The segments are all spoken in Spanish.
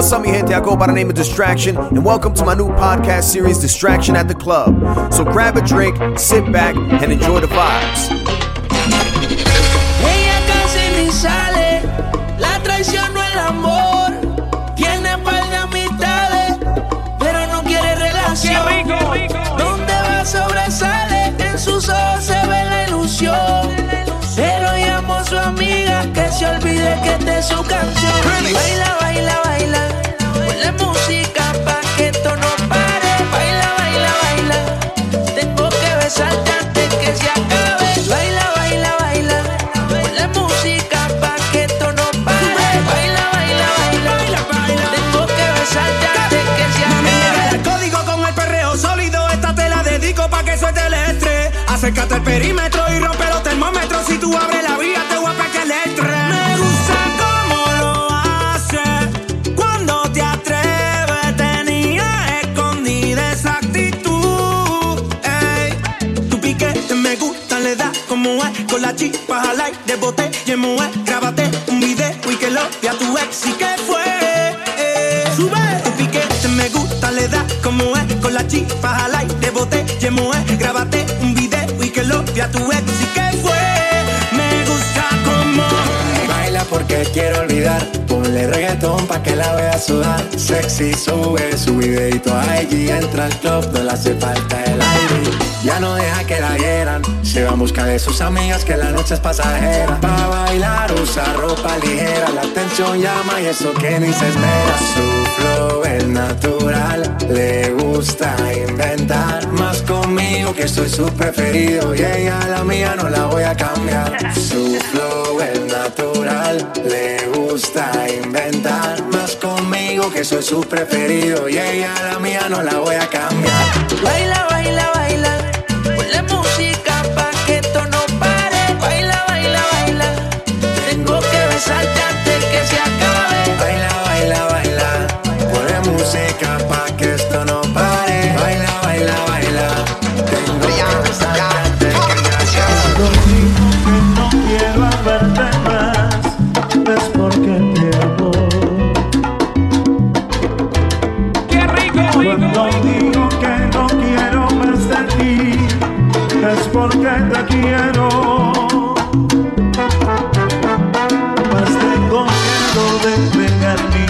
What's up, mi gente? I go by the name of Distraction, and welcome to my new podcast series, Distraction at the Club. So grab a drink, sit back, and enjoy the vibes. Ella casi ni sale, la traición no el amor. Tiene par de amistades, pero no quiere relación. Donde va sobresale, en sus ojos se olvide que esta es su canción. Baila, baila, baila, ponle música pa' que esto no pare. Baila, baila, baila, tengo que besarte antes que se acabe. Baila, baila, baila, ponle música pa' que esto no pare. Baila, baila, baila, tengo que besarte antes que se acabe. el código con el perreo sólido. Esta te la dedico pa' que suelte el estrés. Acércate al perímetro es. Con la chispa al aire, bote y mujer. Grábate un video y que lo vea tu ex. ¿Y qué fue? Sube tu piquete, me gusta, le da como es. Con la chispa al aire, bote y mujer. Grábate un video y que lo vea tu ex. ¿Y qué fue? Me gusta como. Baila porque quiero olvidar. Ponle reggaetón pa' que la vea Sexy sube su videito a IG. Entra al club, no le hace falta el aire. Ya no deja que la hieran. Se va en busca de sus amigas que la noche es pasajera. Pa' bailar usa ropa ligera. La atención llama y eso que ni se esmera. Su flow es natural. Le gusta inventar. Más conmigo que soy su preferido. Y ella la mía no la voy a cambiar. Su flow es natural. Le gusta inventar. Más conmigo que soy su preferido. Y ella la mía no la voy a cambiar. despegar mi.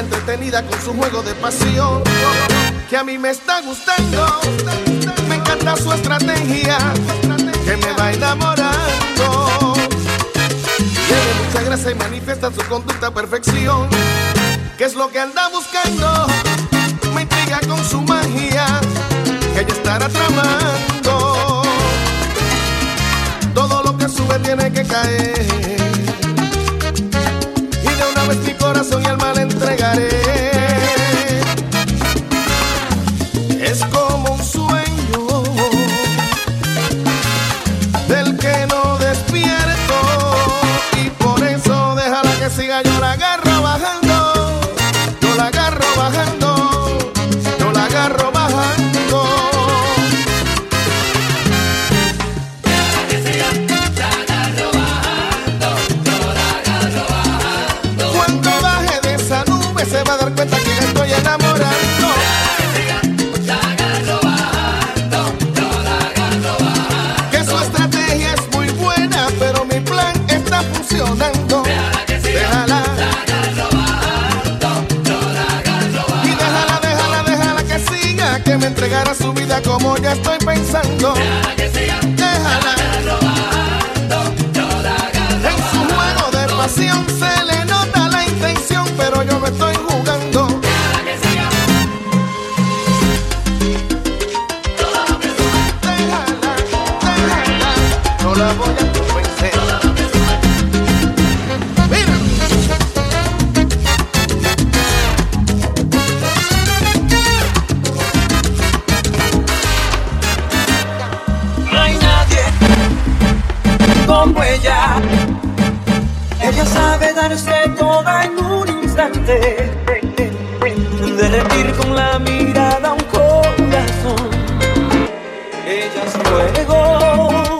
entretenida con su juego de pasión. Que a mí me está gustando, me encanta su estrategia, que me va enamorando. Tiene mucha gracia y manifiesta su conducta a perfección. ¿Qué es lo que anda buscando? Me intriga con su magia, que ella estará tramando. Todo lo que sube tiene que caer. Mi corazón y alma le entregaré. Vida como ya estoy pensando. Déjala. En su juego de pasión se le nota la intención, pero yo me estoy jugando. Derretir con la mirada un corazón. Ella es fuego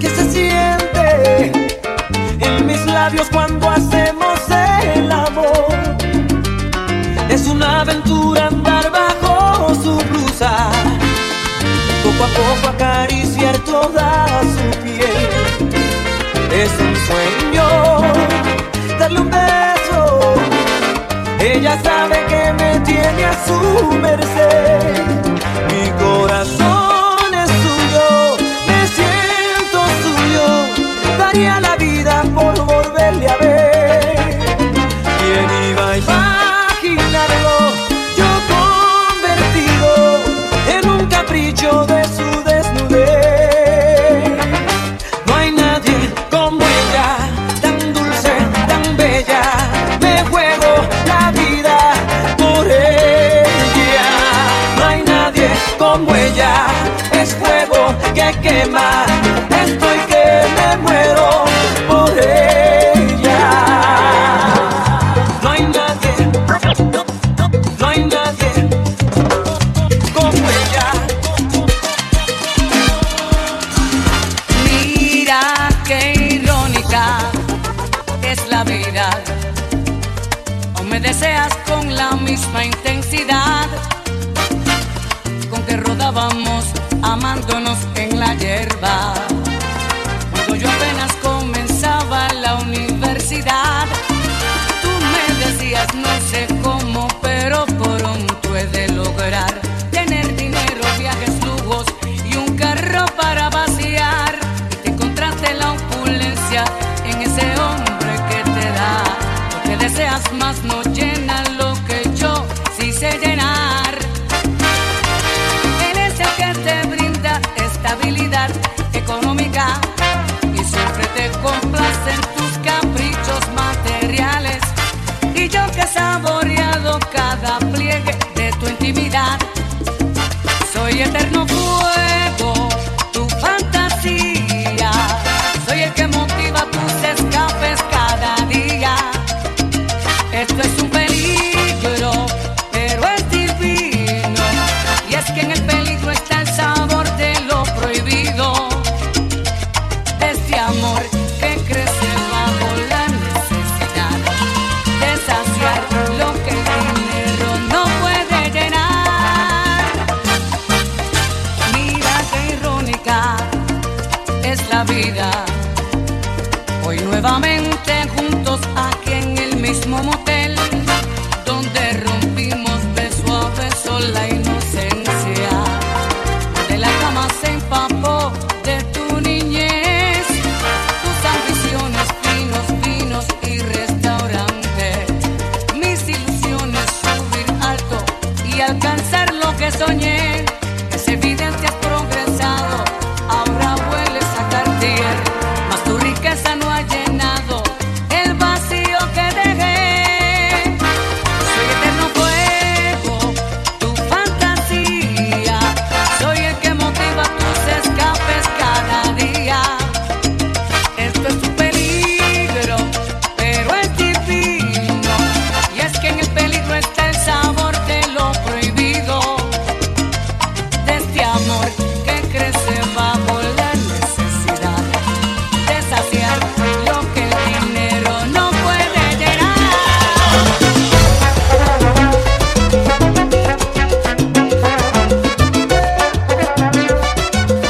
que se siente en mis labios cuando hacemos el amor. Es una aventura andar bajo su blusa poco a poco acariciar toda su piel. Es un sueño darle un beso. Ella sabe que me tiene a su merced. Mi corazón deseas con la misma intensidad con que rodábamos amándonos en la hierba. Cuando yo apenas comenzaba la universidad, tú me decías no sé cómo, pero pronto he de lograr tener dinero, viajes, lujos y un carro para vaciar. Y te encontraste la opulencia en ese hombre que te da. Lo que deseas más no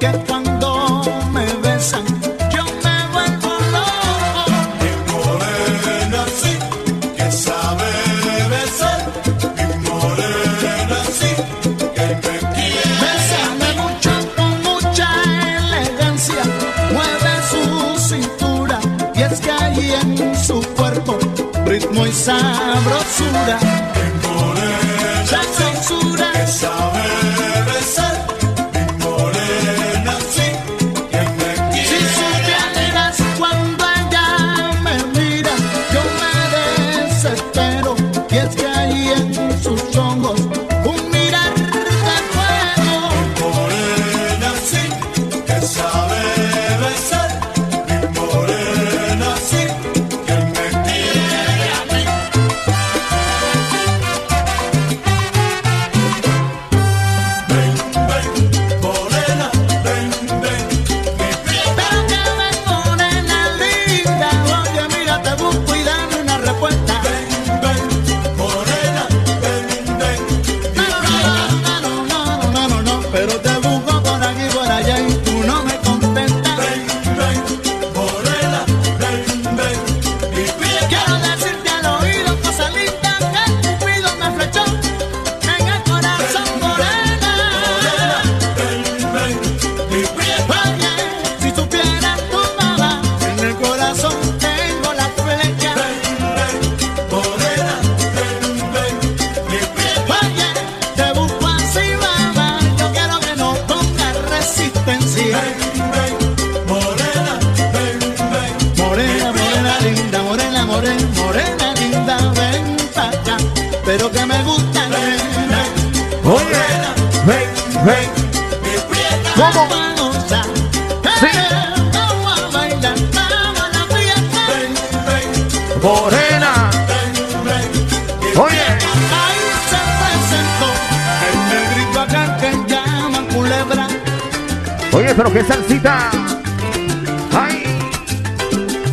Que cuando me besan, yo me vuelvo loco. Morena sí, que sabe besar. Morena sí, que me quiere besar de mucha, mucha elegancia. Mueve su cintura y es que allí en su cuerpo ritmo y sabrosura. Hey. ¿Cómo? Sí. Morena. Oye. Ahí se presentó el negrito acá que llaman culebra. Oye, pero qué salsita. Ay.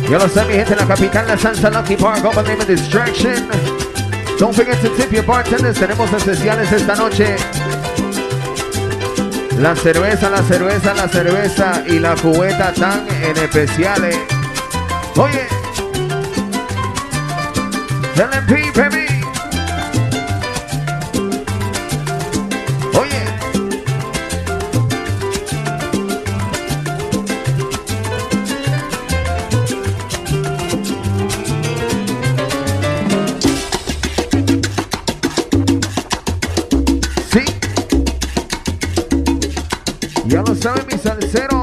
Yo lo sé, mi gente, en la capital, la salsa Lucky Park, Open Name Distraction. Don't forget to tip your bartenders. Tenemos especiales esta noche. La cerveza, la cerveza, la cerveza y la cubeta tan en especiales. Oye, LMP, saben mi salsero.